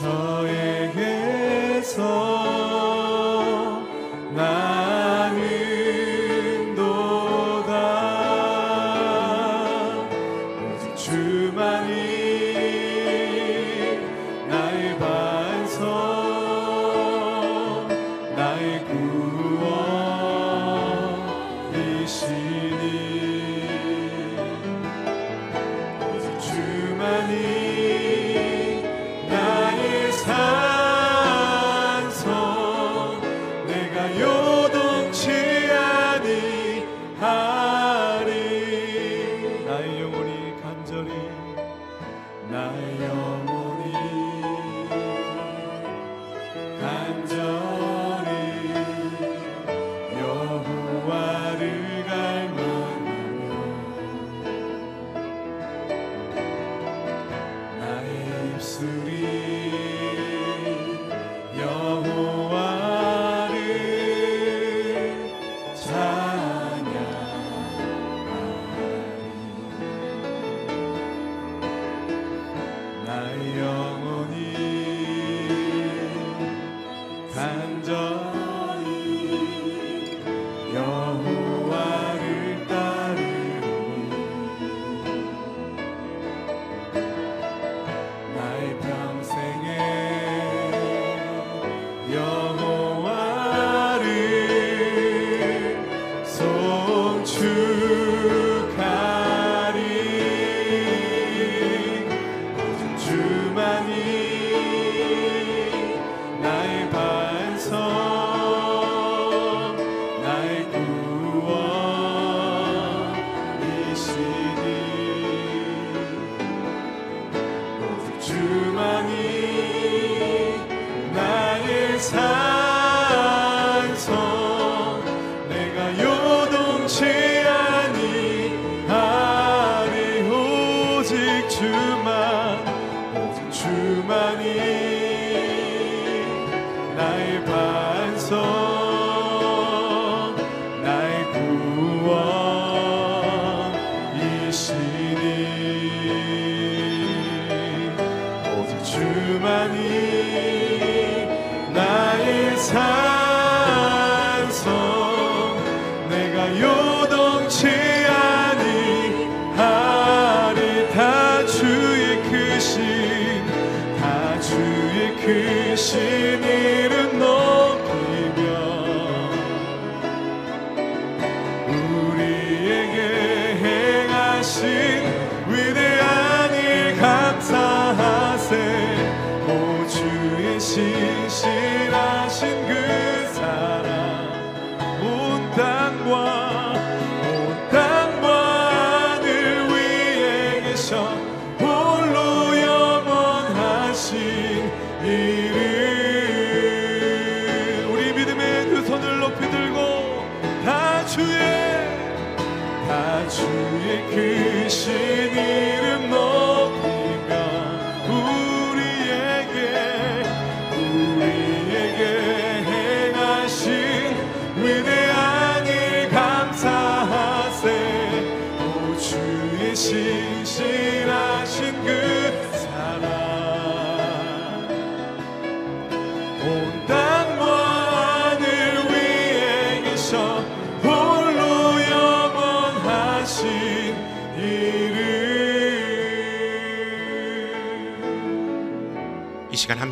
저에게서 계셔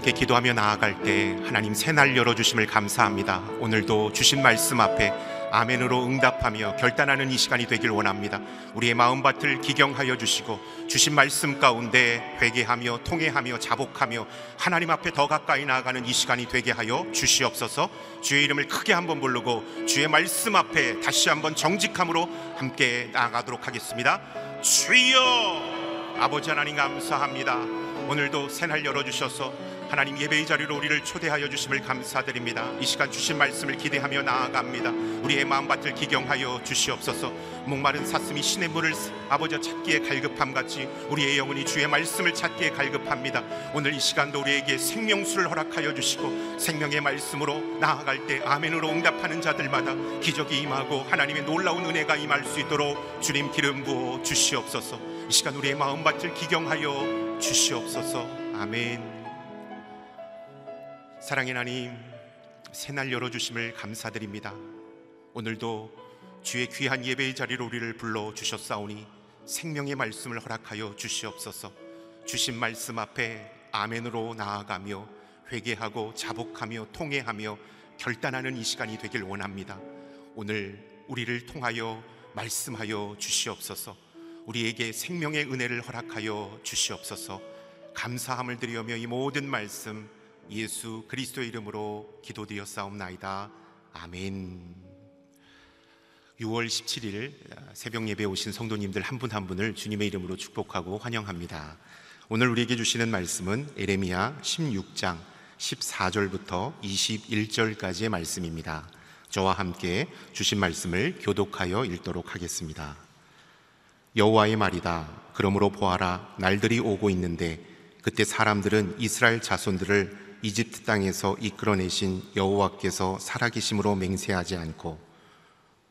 함께 기도하며 나아갈 때 하나님 새날 열어주심을 감사합니다. 오늘도 주신 말씀 앞에 아멘으로 응답하며 결단하는 이 시간이 되길 원합니다. 우리의 마음밭을 기경하여 주시고 주신 말씀 가운데 회개하며 통회하며 자복하며 하나님 앞에 더 가까이 나아가는 이 시간이 되게 하여 주시옵소서. 주의 이름을 크게 한번 부르고 주의 말씀 앞에 다시 한번 정직함으로 함께 나아가도록 하겠습니다. 주여 아버지 하나님 감사합니다. 오늘도 새날 열어주셔서 하나님 예배의 자리로 우리를 초대하여 주심을 감사드립니다. 이 시간 주신 말씀을 기대하며 나아갑니다. 우리의 마음밭을 기경하여 주시옵소서. 목마른 사슴이 신의 물을 아버지 찾기에 갈급함 같이 우리의 영혼이 주의 말씀을 찾기에 갈급합니다. 오늘 이 시간도 우리에게 생명수를 허락하여 주시고 생명의 말씀으로 나아갈 때 아멘으로 응답하는 자들마다 기적이 임하고 하나님의 놀라운 은혜가 임할 수 있도록 주님 기름 부어 주시옵소서. 이 시간 우리의 마음밭을 기경하여 주시옵소서. 아멘. 사랑의 하나님, 새날 열어주심을 감사드립니다. 오늘도 주의 귀한 예배의 자리로 우리를 불러 주셨사오니 생명의 말씀을 허락하여 주시옵소서. 주신 말씀 앞에 아멘으로 나아가며 회개하고 자복하며 통회하며 결단하는 이 시간이 되길 원합니다. 오늘 우리를 통하여 말씀하여 주시옵소서. 우리에게 생명의 은혜를 허락하여 주시옵소서. 감사함을 드리며 이 모든 말씀 예수 그리스도의 이름으로 기도드렸사옵나이다. 아멘. 6월 17일 새벽 예배 오신 성도님들 한분한 분을 주님의 이름으로 축복하고 환영합니다. 오늘 우리에게 주시는 말씀은 에레미야 16장 14절부터 21절까지의 말씀입니다. 저와 함께 주신 말씀을 교독하여 읽도록 하겠습니다. 여호와의 말이다. 그러므로 보아라 날들이 오고 있는데 그때 사람들은 이스라엘 자손들을 이집트 땅에서 이끌어내신 여호와께서 살아계심으로 맹세하지 않고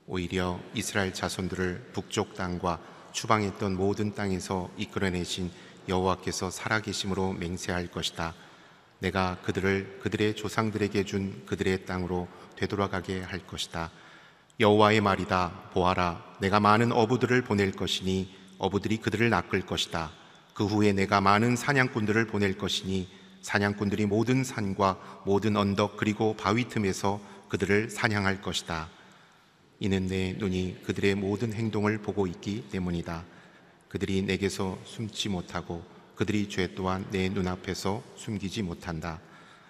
오히려 이스라엘 자손들을 북쪽 땅과 추방했던 모든 땅에서 이끌어내신 여호와께서 살아계심으로 맹세할 것이다. 내가 그들을 그들의 조상들에게 준 그들의 땅으로 되돌아가게 할 것이다. 여호와의 말이다. 보아라, 내가 많은 어부들을 보낼 것이니 어부들이 그들을 낚을 것이다. 그 후에 내가 많은 사냥꾼들을 보낼 것이니 사냥꾼들이 모든 산과 모든 언덕 그리고 바위 틈에서 그들을 사냥할 것이다. 이는 내 눈이 그들의 모든 행동을 보고 있기 때문이다. 그들이 내게서 숨지 못하고 그들이 죄 또한 내 눈앞에서 숨기지 못한다.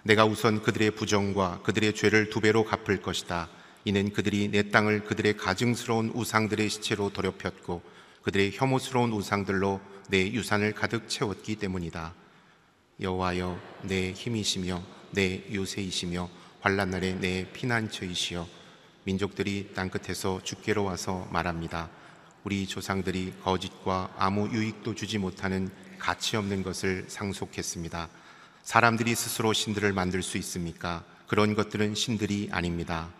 내가 우선 그들의 부정과 그들의 죄를 두 배로 갚을 것이다. 이는 그들이 내 땅을 그들의 가증스러운 우상들의 시체로 더럽혔고 그들의 혐오스러운 우상들로 내 유산을 가득 채웠기 때문이다. 여호와여 내 힘이시며 내 요새이시며 환란 날에 내 피난처이시여 민족들이 땅 끝에서 주께로 와서 말합니다. 우리 조상들이 거짓과 아무 유익도 주지 못하는 가치 없는 것을 상속했습니다. 사람들이 스스로 신들을 만들 수 있습니까? 그런 것들은 신들이 아닙니다.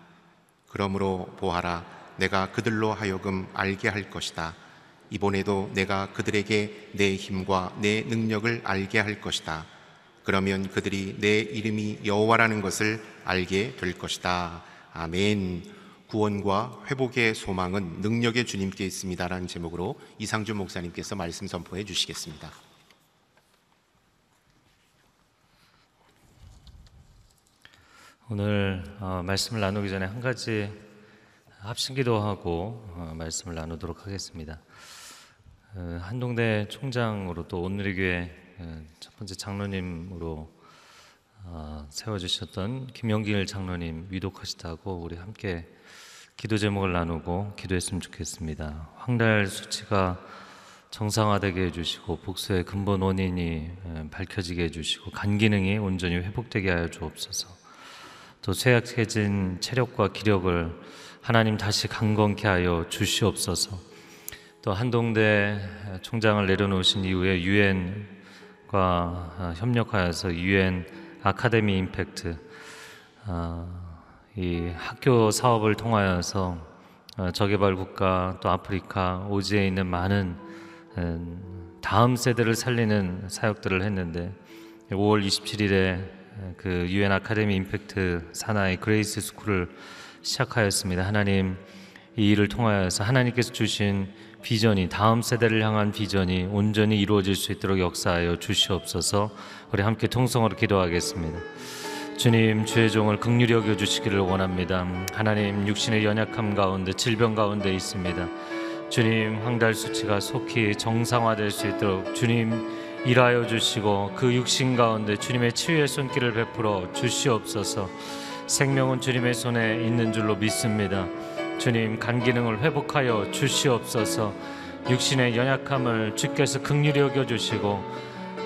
그러므로 보아라, 내가 그들로 하여금 알게 할 것이다. 이번에도 내가 그들에게 내 힘과 내 능력을 알게 할 것이다. 그러면 그들이 내 이름이 여호와라는 것을 알게 될 것이다. 아멘. 구원과 회복의 소망은 능력의 주님께 있습니다라는 제목으로 이상준 목사님께서 말씀 선포해 주시겠습니다. 오늘 어, 말씀을 나누기 전에 한 가지 합심기도 하고 어, 말씀을 나누도록 하겠습니다. 어, 한동대 총장으로 또 오늘의 교회 어, 첫 번째 장로님으로 어, 세워주셨던 김영길 장로님 위독하시다고 우리 함께 기도 제목을 나누고 기도했으면 좋겠습니다. 황달 수치가 정상화되게 해주시고 복수의 근본 원인이 밝혀지게 해주시고 간 기능이 온전히 회복되게 하여 주옵소서. 또 쇠약해진 체력과 기력을 하나님 다시 강건케 하여 주시옵소서. 또 한동대 총장을 내려놓으신 이후에 유엔과 아, 협력하여서 유엔 아카데미 임팩트 아, 이 학교 사업을 통하여서 아, 저개발 국가 또 아프리카 오지에 있는 많은 음, 다음 세대를 살리는 사역들을 했는데 5월 27일에 그 유엔 아카데미 임팩트 산하의 그레이스 스쿨을 시작하였습니다. 하나님 이 일을 통하여서 하나님께서 주신 비전이 다음 세대를 향한 비전이 온전히 이루어질 수 있도록 역사하여 주시옵소서. 우리 함께 통성으로 기도하겠습니다. 주님 주의 종을 극률히 여겨 주시기를 원합니다. 하나님 육신의 연약함 가운데 질병 가운데 있습니다. 주님 황달 수치가 속히 정상화될 수 있도록 주님 일하여 주시고 그 육신 가운데 주님의 치유의 손길을 베풀어 주시옵소서. 생명은 주님의 손에 있는 줄로 믿습니다. 주님 간 기능을 회복하여 주시옵소서. 육신의 연약함을 주께서 극률히 여겨 주시고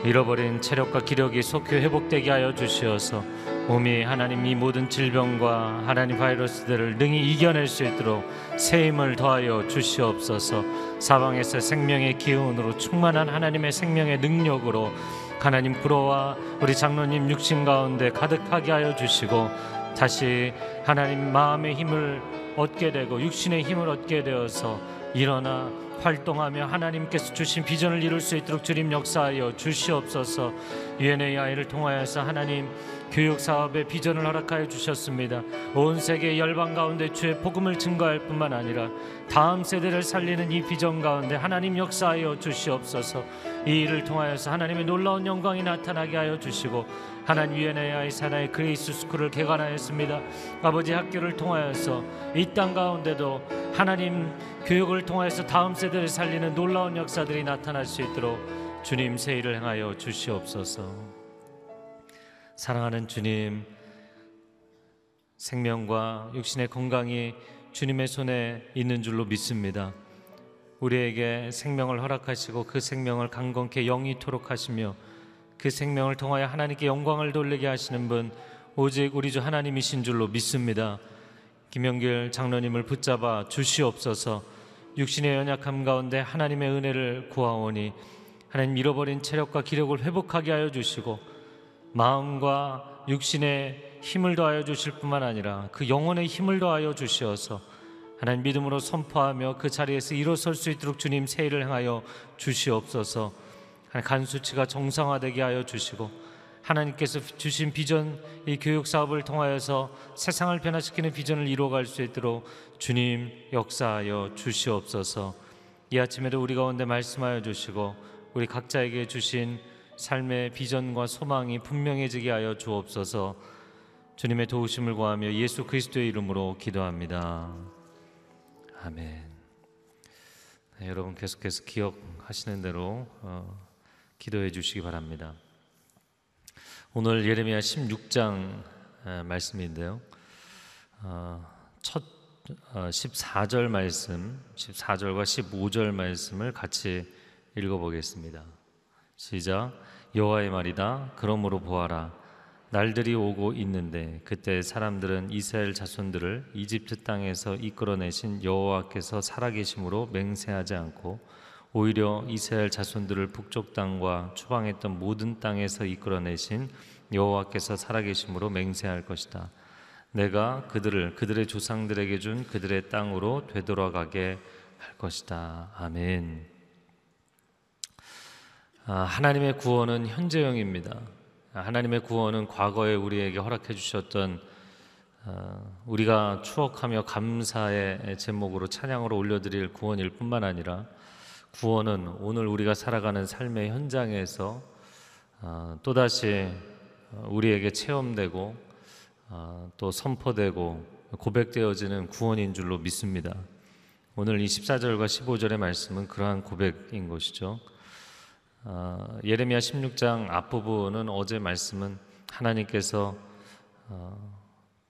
잃어버린 체력과 기력이 속히 회복되게 하여 주시어서 몸이 하나님 이 모든 질병과 하나님 바이러스들을 능히 이겨낼 수 있도록 새 힘을 더하여 주시옵소서 사방에서 생명의 기운으로 충만한 하나님의 생명의 능력으로 하나님 불어와 우리 장로님 육신 가운데 가득하게 하여 주시고 다시 하나님 마음의 힘을 얻게 되고 육신의 힘을 얻게 되어서 일어나 활동하며 하나님께서 주신 비전을 이룰 수 있도록 주님 역사하여 주시옵소서. UNA 아이를 통하여서 하나님 교육 사업의 비전을 허락하여 주셨습니다. 온 세계 열방 가운데 주의 복음을 증거할 뿐만 아니라 다음 세대를 살리는 이 비전 가운데 하나님 역사하여 주시옵소서. 이 일을 통하여서 하나님의 놀라운 영광이 나타나게 하여 주시고 하나님 UNAI 산하의 그레이스 스쿨을 개관하였습니다. 아버지 학교를 통하여서 이 땅 가운데도 하나님 교육을 통하여서 다음 세대를 살리는 놀라운 역사들이 나타날 수 있도록 주님 새 일을 행하여 주시옵소서. 사랑하는 주님, 생명과 육신의 건강이 주님의 손에 있는 줄로 믿습니다. 우리에게 생명을 허락하시고 그 생명을 강건케 영위토록 하시며 그 생명을 통하여 하나님께 영광을 돌리게 하시는 분 오직 우리 주 하나님이신 줄로 믿습니다. 김영길 장로님을 붙잡아 주시옵소서. 육신의 연약함 가운데 하나님의 은혜를 구하오니 하나님 잃어버린 체력과 기력을 회복하게 하여 주시고 마음과 육신의 힘을 더하여 주실 뿐만 아니라 그 영혼의 힘을 더하여 주시어서 하나님 믿음으로 선포하며 그 자리에서 일어설 수 있도록 주님 세일을 행하여 주시옵소서. 간 수치가 정상화되게 하여 주시고 하나님께서 주신 비전 이 교육 사업을 통하여서 세상을 변화시키는 비전을 이루어갈 수 있도록 주님 역사하여 주시옵소서. 이 아침에도 우리 가운데 말씀하여 주시고 우리 각자에게 주신 삶의 비전과 소망이 분명해지게 하여 주옵소서. 주님의 도우심을 구하며 예수 그리스도의 이름으로 기도합니다. 아멘. 네, 여러분 계속해서 기억하시는 대로 어, 기도해 주시기 바랍니다. 오늘 예레미야 16장 말씀인데요. 어, 첫 14절 어, 말씀, 14절과 15절 말씀을 같이 읽어보겠습니다. 시작. 여호와의 말이다. 그러므로 보아라. 날들이 오고 있는데 그때 사람들은 이스라엘 자손들을 이집트 땅에서 이끌어내신 여호와께서 살아계심으로 맹세하지 않고 오히려 이스라엘 자손들을 북쪽 땅과 추방했던 모든 땅에서 이끌어내신 여호와께서 살아계심으로 맹세할 것이다. 내가 그들을 그들의 조상들에게 준 그들의 땅으로 되돌아가게 할 것이다. 아멘. 아, 하나님의 구원은 현재형입니다. 하나님의 구원은 과거에 우리에게 허락해 주셨던 어, 우리가 추억하며 감사의 제목으로 찬양으로 올려드릴 구원일 뿐만 아니라 구원은 오늘 우리가 살아가는 삶의 현장에서 어, 또다시 우리에게 체험되고 어, 또 선포되고 고백되어지는 구원인 줄로 믿습니다. 오늘 24절과 15절의 말씀은 그러한 고백인 것이죠. 어, 예레미야 16장 앞부분은 어제 말씀은 하나님께서 어,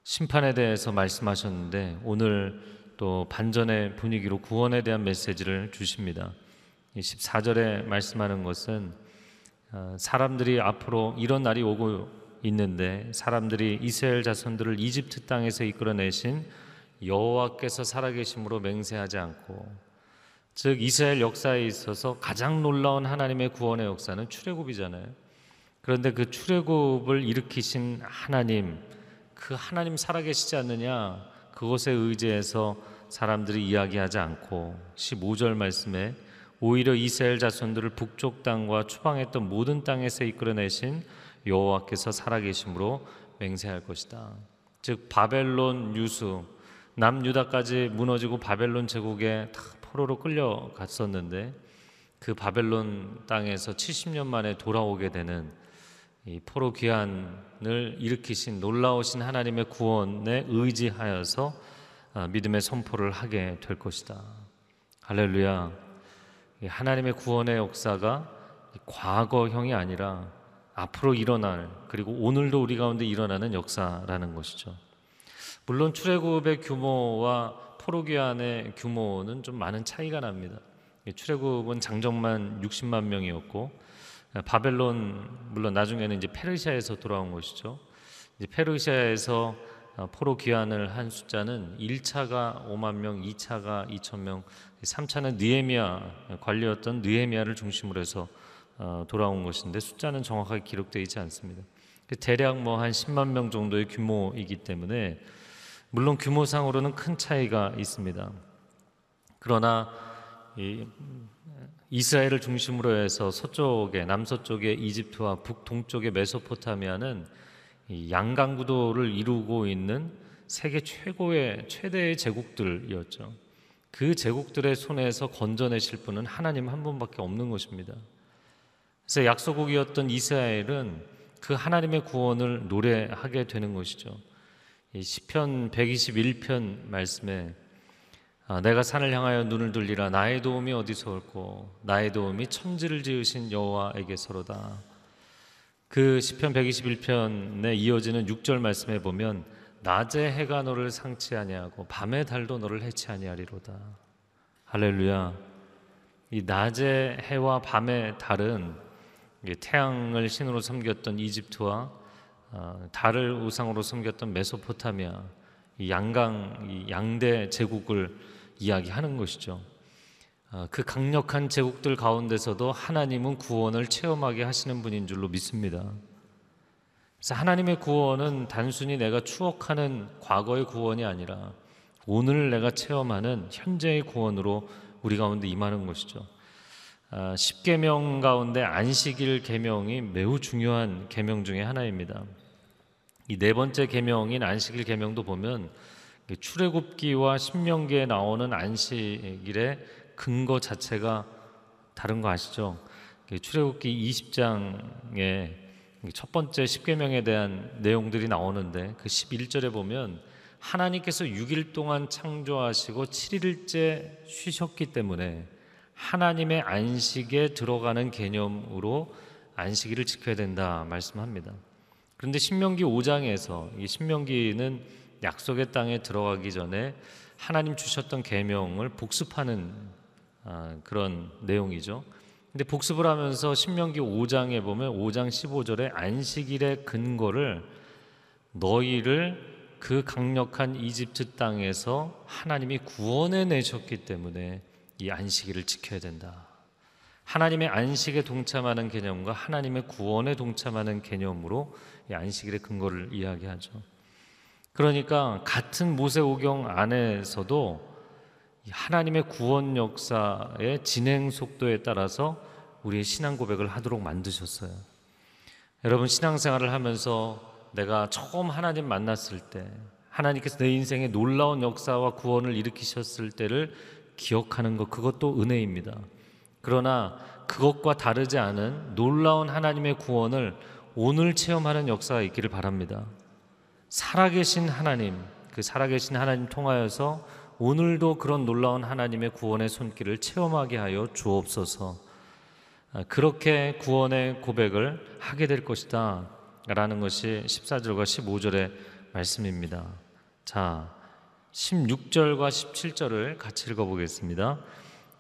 심판에 대해서 말씀하셨는데 오늘 또 반전의 분위기로 구원에 대한 메시지를 주십니다. 14절에 말씀하는 것은 어, 사람들이 앞으로 이런 날이 오고 있는데 사람들이 이스라엘 자손들을 이집트 땅에서 이끌어내신 여호와께서 살아계심으로 맹세하지 않고 즉 이스라엘 역사에 있어서 가장 놀라운 하나님의 구원의 역사는 출애굽이잖아요. 그런데 그 출애굽을 일으키신 하나님, 그 하나님 살아계시지 않느냐? 그것에 의지해서 사람들이 이야기하지 않고 15절 말씀에 오히려 이스라엘 자손들을 북쪽 땅과 추방했던 모든 땅에서 이끌어내신 여호와께서 살아계심으로 맹세할 것이다. 즉 바벨론 유수 남유다까지 무너지고 바벨론 제국에 다 포로로 끌려갔었는데 그 바벨론 땅에서 70년 만에 돌아오게 되는 이 포로 귀환을 일으키신 놀라우신 하나님의 구원에 의지하여서 아, 믿음의 선포를 하게 될 것이다. 할렐루야. 이 하나님의 구원의 역사가 이 과거형이 아니라 앞으로 일어날 그리고 오늘도 우리 가운데 일어나는 역사라는 것이죠. 물론 출애굽의 규모와 포로 귀환의 규모는 좀 많은 차이가 납니다. 이 출애굽은 장정만 60만 명이었고 바벨론 물론 나중에는 이제 페르시아에서 돌아온 것이죠. 이제 페르시아에서 어, 포로 귀환을 한 숫자는 1차가 5만 명, 2차가 2천 명, 3차는 느헤미야 관리였던 느헤미야를 중심으로 해서 어, 돌아온 것인데 숫자는 정확하게 기록되어 있지 않습니다. 대략 뭐 한 10만 명 정도의 규모이기 때문에 물론 규모상으로는 큰 차이가 있습니다. 그러나 이 이스라엘을 중심으로 해서 서쪽에 남서쪽에 이집트와 북동쪽의 메소포타미아는 양강 구도를 이루고 있는 세계 최고의 최대의 제국들이었죠. 그 제국들의 손에서 건져내실 분은 하나님 한 분밖에 없는 것입니다. 그래서 약소국이었던 이스라엘은 그 하나님의 구원을 노래하게 되는 것이죠. 시편 121편 말씀에 아, 내가 산을 향하여 눈을 돌리라 나의 도움이 어디서 올고 나의 도움이 천지를 지으신 여호와에게서로다. 그 시편 121편에 이어지는 6절 말씀에 보면 낮에 해가 너를 상치 아니하고 밤에 달도 너를 해치 아니하리로다. 할렐루야. 이 낮의 해와 밤의 달은 태양을 신으로 섬겼던 이집트와 어, 달을 우상으로 섬겼던 메소포타미아 양강 양대 제국을 이야기하는 것이죠. 아, 그 강력한 제국들 가운데서도 하나님은 구원을 체험하게 하시는 분인 줄로 믿습니다. 그래서 하나님의 구원은 단순히 내가 추억하는 과거의 구원이 아니라 오늘 내가 체험하는 현재의 구원으로 우리 가운데 임하는 것이죠. 아, 십계명 가운데 안식일 계명이 매우 중요한 계명 중의 하나입니다. 이 네 번째 계명인 안식일 계명도 보면 출애굽기와 신명기에 나오는 안식일의 근거 자체가 다른 거 아시죠? 출애굽기 20장에 첫 번째 십계명에 대한 내용들이 나오는데 그 11절에 보면 하나님께서 6일 동안 창조하시고 7일째 쉬셨기 때문에 하나님의 안식에 들어가는 개념으로 안식일을 지켜야 된다 말씀합니다. 그런데 신명기 5장에서 이 신명기는 약속의 땅에 들어가기 전에 하나님 주셨던 계명을 복습하는 아, 그런 내용이죠. 근데 복습을 하면서 신명기 5장에 보면 5장 15절에 안식일의 근거를 너희를 그 강력한 이집트 땅에서 하나님이 구원해 내셨기 때문에 이 안식일을 지켜야 된다. 하나님의 안식에 동참하는 개념과 하나님의 구원에 동참하는 개념으로 이 안식일의 근거를 이야기하죠. 그러니까 같은 모세오경 안에서도 하나님의 구원 역사의 진행 속도에 따라서 우리의 신앙 고백을 하도록 만드셨어요. 여러분 신앙생활을 하면서 내가 처음 하나님 만났을 때 하나님께서 내 인생에 놀라운 역사와 구원을 일으키셨을 때를 기억하는 것 그것도 은혜입니다. 그러나 그것과 다르지 않은 놀라운 하나님의 구원을 오늘 체험하는 역사가 있기를 바랍니다. 살아계신 하나님, 그 살아계신 하나님 통하여서 오늘도 그런 놀라운 하나님의 구원의 손길을 체험하게 하여 주옵소서. 아, 그렇게 구원의 고백을 하게 될 것이다. 라는 것이 14절과 15절의 말씀입니다. 자, 16절과 17절을 같이 읽어보겠습니다.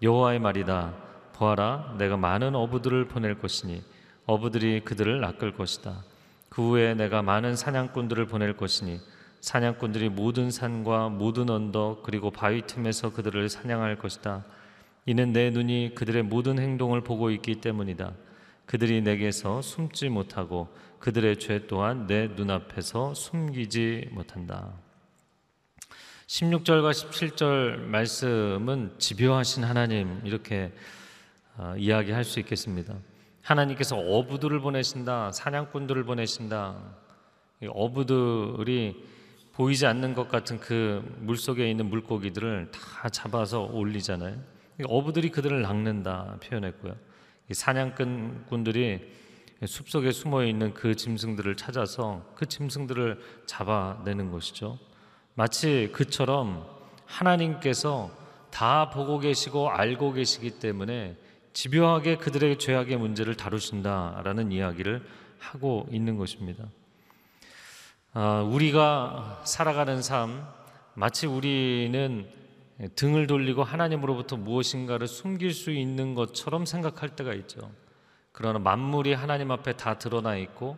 여호와의 말이다. 보아라, 내가 많은 어부들을 보낼 것이니 어부들이 그들을 낚을 것이다. 그 후에 내가 많은 사냥꾼들을 보낼 것이니 사냥꾼들이 모든 산과 모든 언덕 그리고 바위 틈에서 그들을 사냥할 것이다. 이는 내 눈이 그들의 모든 행동을 보고 있기 때문이다. 그들이 내게서 숨지 못하고 그들의 죄 또한 내 눈앞에서 숨기지 못한다. 16절과 17절 말씀은 집요하신 하나님 이렇게 어, 이야기할 수 있겠습니다. 하나님께서 어부들을 보내신다, 사냥꾼들을 보내신다. 어부들이 보이지 않는 것 같은 그 물속에 있는 물고기들을 다 잡아서 올리잖아요. 어부들이 그들을 낚는다 표현했고요. 사냥꾼들이 숲속에 숨어 있는 그 짐승들을 찾아서 그 짐승들을 잡아내는 것이죠. 마치 그처럼 하나님께서 다 보고 계시고 알고 계시기 때문에 집요하게 그들의 죄악의 문제를 다루신다라는 이야기를 하고 있는 것입니다. 아, 우리가 살아가는 삶, 마치 우리는 등을 돌리고 하나님으로부터 무엇인가를 숨길 수 있는 것처럼 생각할 때가 있죠. 그러나 만물이 하나님 앞에 다 드러나 있고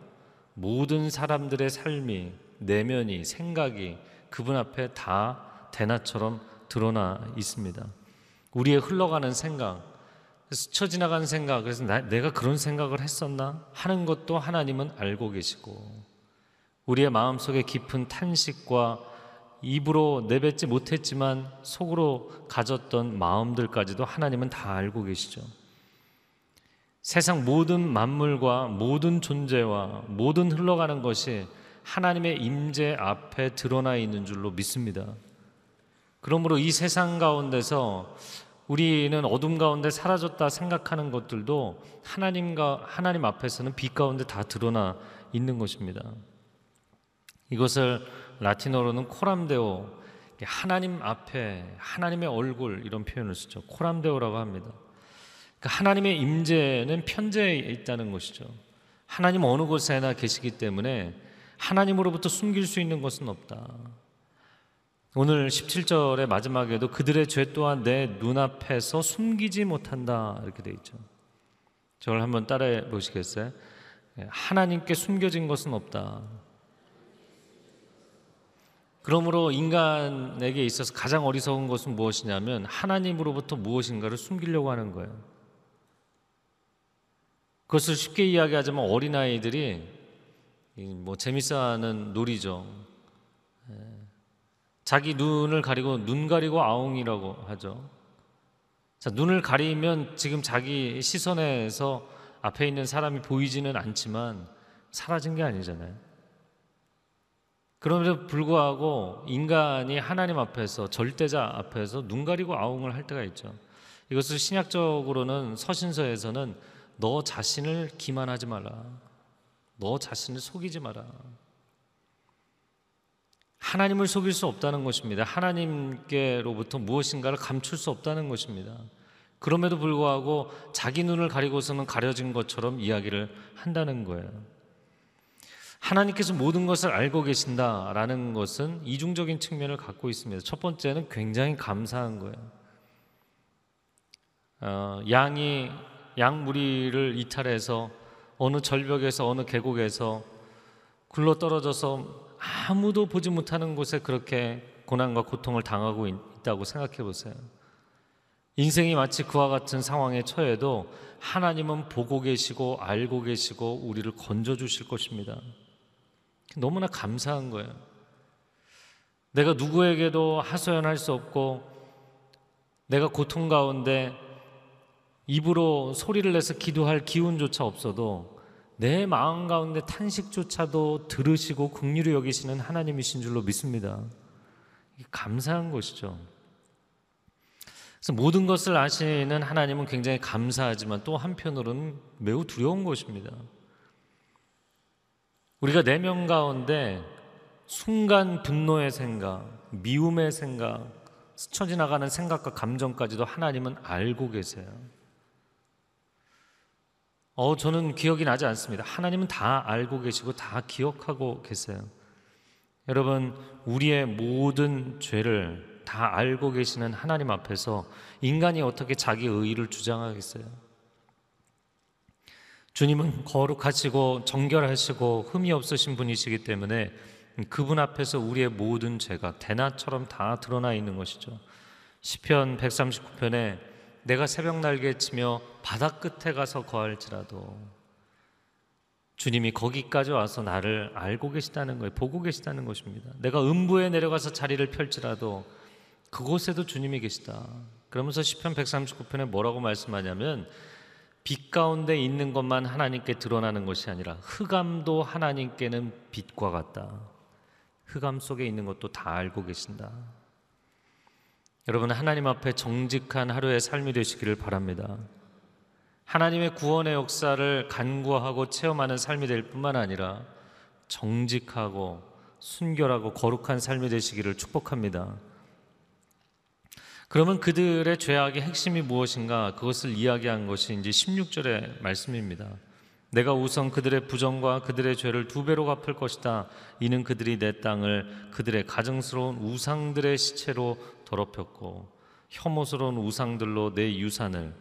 모든 사람들의 삶이 내면이 생각이 그분 앞에 다 대낮처럼 드러나 있습니다. 우리의 흘러가는 생각, 스쳐 지나간 생각, 그래서 나, 내가 그런 생각을 했었나 하는 것도 하나님은 알고 계시고 우리의 마음속에 깊은 탄식과 입으로 내뱉지 못했지만 속으로 가졌던 마음들까지도 하나님은 다 알고 계시죠. 세상 모든 만물과 모든 존재와 모든 흘러가는 것이 하나님의 임재 앞에 드러나 있는 줄로 믿습니다. 그러므로 이 세상 가운데서 우리는 어둠 가운데 사라졌다 생각하는 것들도 하나님과 하나님 앞에서는 빛 가운데 다 드러나 있는 것입니다. 이것을 라틴어로는 코람데오 하나님 앞에 하나님의 얼굴 이런 표현을 쓰죠. 코람데오라고 합니다. 그러니까 하나님의 임재는 편재에 있다는 것이죠. 하나님 어느 곳에나 계시기 때문에 하나님으로부터 숨길 수 있는 것은 없다. 오늘 17절의 마지막에도 그들의 죄 또한 내 눈앞에서 숨기지 못한다 이렇게 돼 있죠. 저걸 한번 따라해 보시겠어요? 하나님께 숨겨진 것은 없다. 그러므로 인간에게 있어서 가장 어리석은 것은 무엇이냐면 하나님으로부터 무엇인가를 숨기려고 하는 거예요. 그것을 쉽게 이야기하자면 어린아이들이 뭐 재밌어하는 놀이죠. 예. 자기 눈을 가리고 눈 가리고 아웅이라고 하죠. 자, 눈을 가리면 지금 자기 시선에서 앞에 있는 사람이 보이지는 않지만 사라진 게 아니잖아요. 그럼에도 불구하고 인간이 하나님 앞에서 절대자 앞에서 눈 가리고 아웅을 할 때가 있죠. 이것을 신약적으로는 서신서에서는 너 자신을 기만하지 마라. 너 자신을 속이지 마라. 하나님을 속일 수 없다는 것입니다. 하나님께로부터 무엇인가를 감출 수 없다는 것입니다. 그럼에도 불구하고 자기 눈을 가리고서는 가려진 것처럼 이야기를 한다는 거예요. 하나님께서 모든 것을 알고 계신다라는 것은 이중적인 측면을 갖고 있습니다. 첫 번째는 굉장히 감사한 거예요. 어, 양이 양 무리를 이탈해서 어느 절벽에서 어느 계곡에서 굴러 떨어져서 아무도 보지 못하는 곳에 그렇게 고난과 고통을 당하고 있다고 생각해 보세요. 인생이 마치 그와 같은 상황에 처해도 하나님은 보고 계시고 알고 계시고 우리를 건져 주실 것입니다. 너무나 감사한 거예요. 내가 누구에게도 하소연할 수 없고 내가 고통 가운데 입으로 소리를 내서 기도할 기운조차 없어도 내 마음 가운데 탄식조차도 들으시고 긍휼히 여기시는 하나님이신 줄로 믿습니다. 감사한 것이죠. 그래서 모든 것을 아시는 하나님은 굉장히 감사하지만 또 한편으로는 매우 두려운 것입니다. 우리가 내면 가운데 순간 분노의 생각, 미움의 생각, 스쳐 지나가는 생각과 감정까지도 하나님은 알고 계세요. 어, 저는 기억이 나지 않습니다. 하나님은 다 알고 계시고 다 기억하고 계세요. 여러분, 우리의 모든 죄를 다 알고 계시는 하나님 앞에서 인간이 어떻게 자기 의의를 주장하겠어요? 주님은 거룩하시고 정결하시고 흠이 없으신 분이시기 때문에 그분 앞에서 우리의 모든 죄가 대낮처럼 다 드러나 있는 것이죠. 시편 139편에 내가 새벽 날개 치며 바다 끝에 가서 거할지라도 주님이 거기까지 와서 나를 알고 계시다는 거예요. 보고 계시다는 것입니다. 내가 음부에 내려가서 자리를 펼지라도 그곳에도 주님이 계시다. 그러면서 시편 139편에 뭐라고 말씀하냐면 빛 가운데 있는 것만 하나님께 드러나는 것이 아니라 흑암도 하나님께는 빛과 같다. 흑암 속에 있는 것도 다 알고 계신다. 여러분 하나님 앞에 정직한 하루의 삶이 되시기를 바랍니다. 하나님의 구원의 역사를 간구하고 체험하는 삶이 될 뿐만 아니라 정직하고 순결하고 거룩한 삶이 되시기를 축복합니다. 그러면 그들의 죄악의 핵심이 무엇인가 그것을 이야기한 것이 이제 16절의 말씀입니다. 내가 우선 그들의 부정과 그들의 죄를 두 배로 갚을 것이다. 이는 그들이 내 땅을 그들의 가증스러운 우상들의 시체로 더럽혔고 혐오스러운 우상들로 내 유산을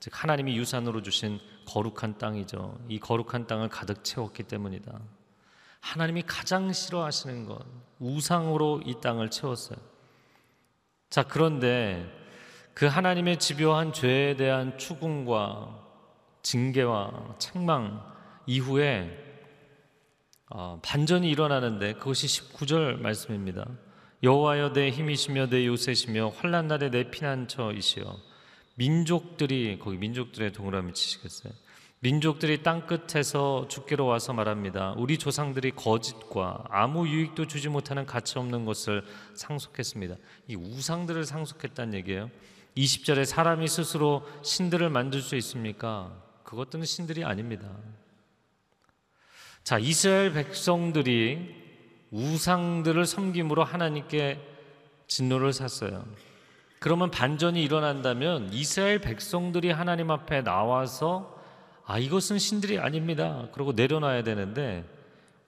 즉 하나님이 유산으로 주신 거룩한 땅이죠. 이 거룩한 땅을 가득 채웠기 때문이다. 하나님이 가장 싫어하시는 것 우상으로 이 땅을 채웠어요. 자, 그런데 그 하나님의 집요한 죄에 대한 추궁과 징계와 책망 이후에 어, 반전이 일어나는데 그것이 19절 말씀입니다. 여호와여 내 힘이시며 내 요새시며 환난 날에 내 피난처이시여 민족들이 거기 민족들의 동그라미 치시겠어요. 민족들이 땅 끝에서 죽기로 와서 말합니다. 우리 조상들이 거짓과 아무 유익도 주지 못하는 가치 없는 것을 상속했습니다. 이 우상들을 상속했다는 얘기예요. 20절에 사람이 스스로 신들을 만들 수 있습니까? 그것들은 신들이 아닙니다. 자, 이스라엘 백성들이 우상들을 섬김으로 하나님께 진노를 샀어요. 그러면 반전이 일어난다면 이스라엘 백성들이 하나님 앞에 나와서 아, 이것은 신들이 아닙니다. 그러고 내려놔야 되는데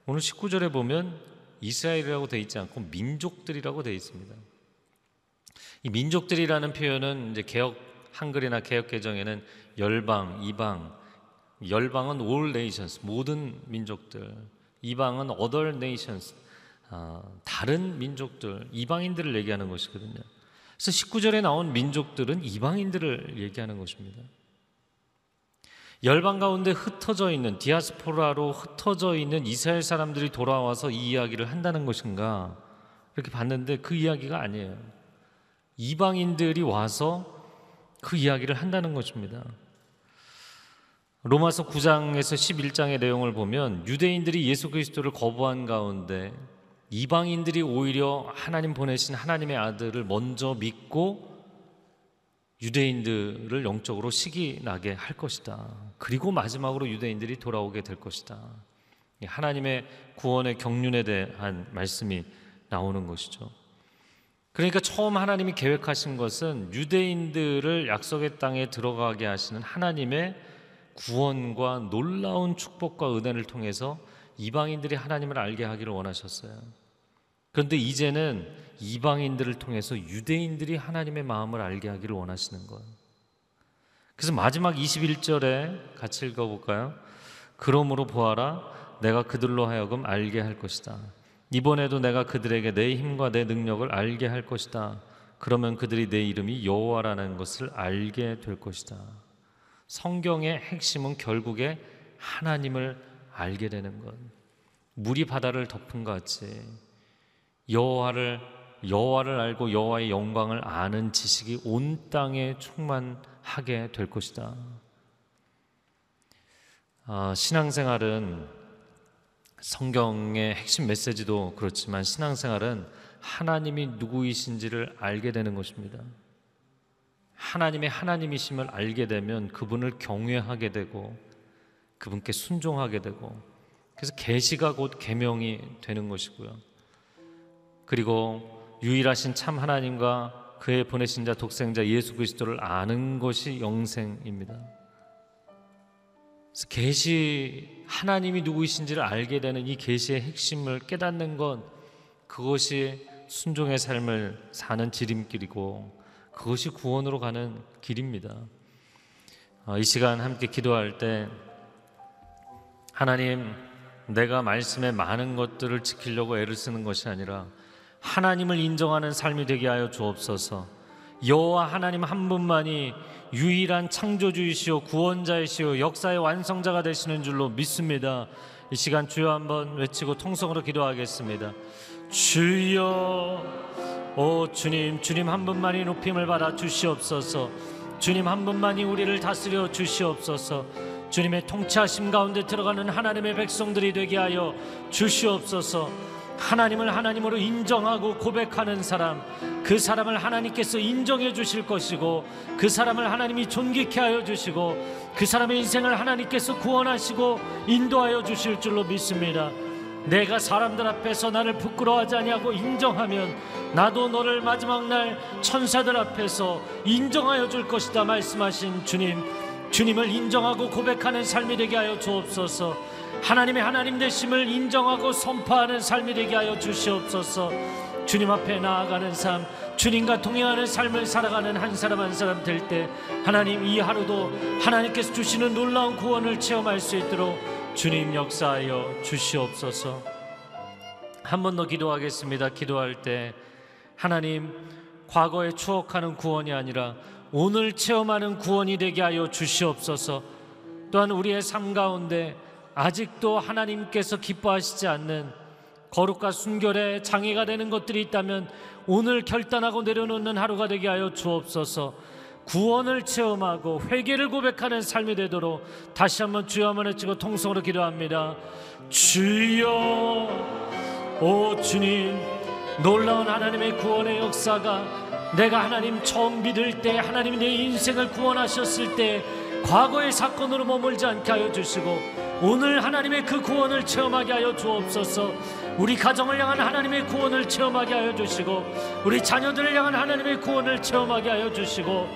오늘 19절에 보면 이스라엘이라고 되어 있지 않고 민족들이라고 되어 있습니다. 이 민족들이라는 표현은 이제 개혁 한글이나 개혁 개정에는 열방, 이방, 열방은 all nations, 모든 민족들, 이방은 other nations, 아, 다른 민족들, 이방인들을 얘기하는 것이거든요. 그래서 19절에 나온 민족들은 이방인들을 얘기하는 것입니다. 열방 가운데 흩어져 있는 디아스포라로 흩어져 있는 이스라엘 사람들이 돌아와서 이 이야기를 한다는 것인가? 이렇게 봤는데 그 이야기가 아니에요. 이방인들이 와서 그 이야기를 한다는 것입니다. 로마서 9장에서 11장의 내용을 보면 유대인들이 예수 그리스도를 거부한 가운데 이방인들이 오히려 하나님 보내신 하나님의 아들을 먼저 믿고 유대인들을 영적으로 시기 나게 할 것이다. 그리고 마지막으로 유대인들이 돌아오게 될 것이다. 하나님의 구원의 경륜에 대한 말씀이 나오는 것이죠. 그러니까 처음 하나님이 계획하신 것은 유대인들을 약속의 땅에 들어가게 하시는 하나님의 구원과 놀라운 축복과 은혜를 통해서 이방인들이 하나님을 알게 하기를 원하셨어요. 그런데 이제는 이방인들을 통해서 유대인들이 하나님의 마음을 알게 하기를 원하시는 거예요. 그래서 마지막 21절에 같이 읽어볼까요? 그러므로 보아라, 내가 그들로 하여금 알게 할 것이다. 이번에도 내가 그들에게 내 힘과 내 능력을 알게 할 것이다. 그러면 그들이 내 이름이 여호와라는 것을 알게 될 것이다. 성경의 핵심은 결국에 하나님을 알게 되는 것. 물이 바다를 덮은 것 같이 여호와를 여호와를 알고 여호와의 영광을 아는 지식이 온 땅에 충만하게 될 것이다. 아, 신앙생활은 성경의 핵심 메시지도 그렇지만 신앙생활은 하나님이 누구이신지를 알게 되는 것입니다. 하나님의 하나님이심을 알게 되면 그분을 경외하게 되고 그분께 순종하게 되고 그래서 계시가 곧 계명이 되는 것이고요. 그리고 유일하신 참 하나님과 그의 보내신 자 독생자 예수 그리스도를 아는 것이 영생입니다. 계시 하나님이 누구이신지를 알게 되는 이 계시의 핵심을 깨닫는 것 그것이 순종의 삶을 사는 지름길이고 그것이 구원으로 가는 길입니다. 어, 이 시간 함께 기도할 때 하나님 내가 말씀의 많은 것들을 지키려고 애를 쓰는 것이 아니라 하나님을 인정하는 삶이 되게 하여 주옵소서. 여호와 하나님 한 분만이 유일한 창조주이시오 구원자이시오 역사의 완성자가 되시는 줄로 믿습니다. 이 시간 주여 한번 외치고 통성으로 기도하겠습니다. 주여 오 주님 주님 한 분만이 높임을 받아 주시옵소서. 주님 한 분만이 우리를 다스려 주시옵소서. 주님의 통치하심 가운데 들어가는 하나님의 백성들이 되게 하여 주시옵소서. 하나님을 하나님으로 인정하고 고백하는 사람, 그 사람을 하나님께서 인정해 주실 것이고, 그 사람을 하나님이 존귀케 하여 주시고, 그 사람의 인생을 하나님께서 구원하시고 인도하여 주실 줄로 믿습니다. 내가 사람들 앞에서 나를 부끄러워하지 아니하고 인정하면 나도 너를 마지막 날 천사들 앞에서 인정하여 줄 것이다 말씀하신 주님 주님을 인정하고 고백하는 삶이 되게 하여 주옵소서 하나님의 하나님 되심을 인정하고 선포하는 삶이 되게 하여 주시옵소서 주님 앞에 나아가는 삶 주님과 동행하는 삶을 살아가는 한 사람 한 사람 될 때 하나님 이 하루도 하나님께서 주시는 놀라운 구원을 체험할 수 있도록 주님 역사하여 주시옵소서. 한 번 더 기도하겠습니다. 기도할 때 하나님 과거에 추억하는 구원이 아니라 오늘 체험하는 구원이 되게 하여 주시옵소서. 또한 우리의 삶 가운데 아직도 하나님께서 기뻐하시지 않는 거룩과 순결에 장애가 되는 것들이 있다면 오늘 결단하고 내려놓는 하루가 되게 하여 주옵소서. 구원을 체험하고 회개를 고백하는 삶이 되도록 다시 한번 주여 한번 외치고 통성으로 기도합니다. 주여 오 주님 놀라운 하나님의 구원의 역사가 내가 하나님 처음 믿을 때 하나님이 내 인생을 구원하셨을 때 과거의 사건으로 머물지 않게 하여 주시고 오늘 하나님의 그 구원을 체험하게 하여 주옵소서. 우리 가정을 향한 하나님의 구원을 체험하게 하여 주시고 우리 자녀들을 향한 하나님의 구원을 체험하게 하여 주시고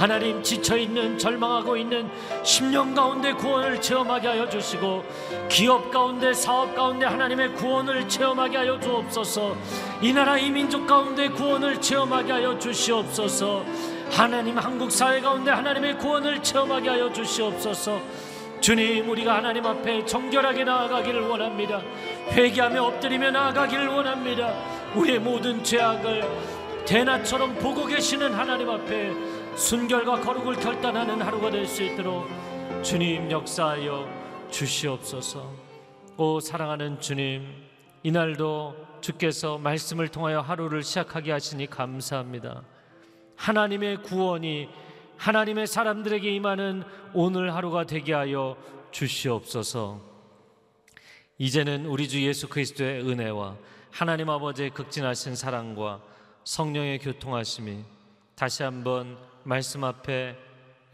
하나님 지쳐있는 절망하고 있는 10년 가운데 구원을 체험하게 하여 주시고 기업 가운데 사업 가운데 하나님의 구원을 체험하게 하여 주옵소서. 이 나라 이 민족 가운데 구원을 체험하게 하여 주시옵소서. 하나님 한국 사회 가운데 하나님의 구원을 체험하게 하여 주시옵소서. 주님 우리가 하나님 앞에 정결하게 나아가기를 원합니다. 회개하며 엎드리며 나아가기를 원합니다. 우리의 모든 죄악을 대낮처럼 보고 계시는 하나님 앞에 순결과 거룩을 결단하는 하루가 될 수 있도록 주님 역사하여 주시옵소서. 오 사랑하는 주님, 이날도 주께서 말씀을 통하여 하루를 시작하게 하시니 감사합니다. 하나님의 구원이 하나님의 사람들에게 임하는 오늘 하루가 되게 하여 주시옵소서. 이제는 우리 주 예수 그리스도의 은혜와 하나님 아버지의 극진하신 사랑과 성령의 교통하심이 다시 한번 말씀 앞에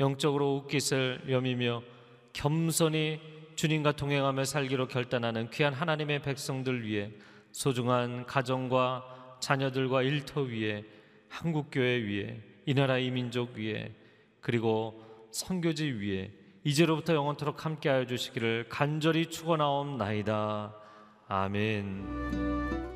영적으로 웃깃을 여미며 겸손히 주님과 동행하며 살기로 결단하는 귀한 하나님의 백성들 위해 소중한 가정과 자녀들과 일터 위에 한국교회 위에 이 나라 이 민족 위에 그리고 선교지 위에 이제로부터 영원토록 함께하여 주시기를 간절히 축원하옵나이다. 아멘.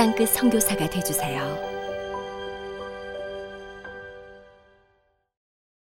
땅끝 성교사가 되주세요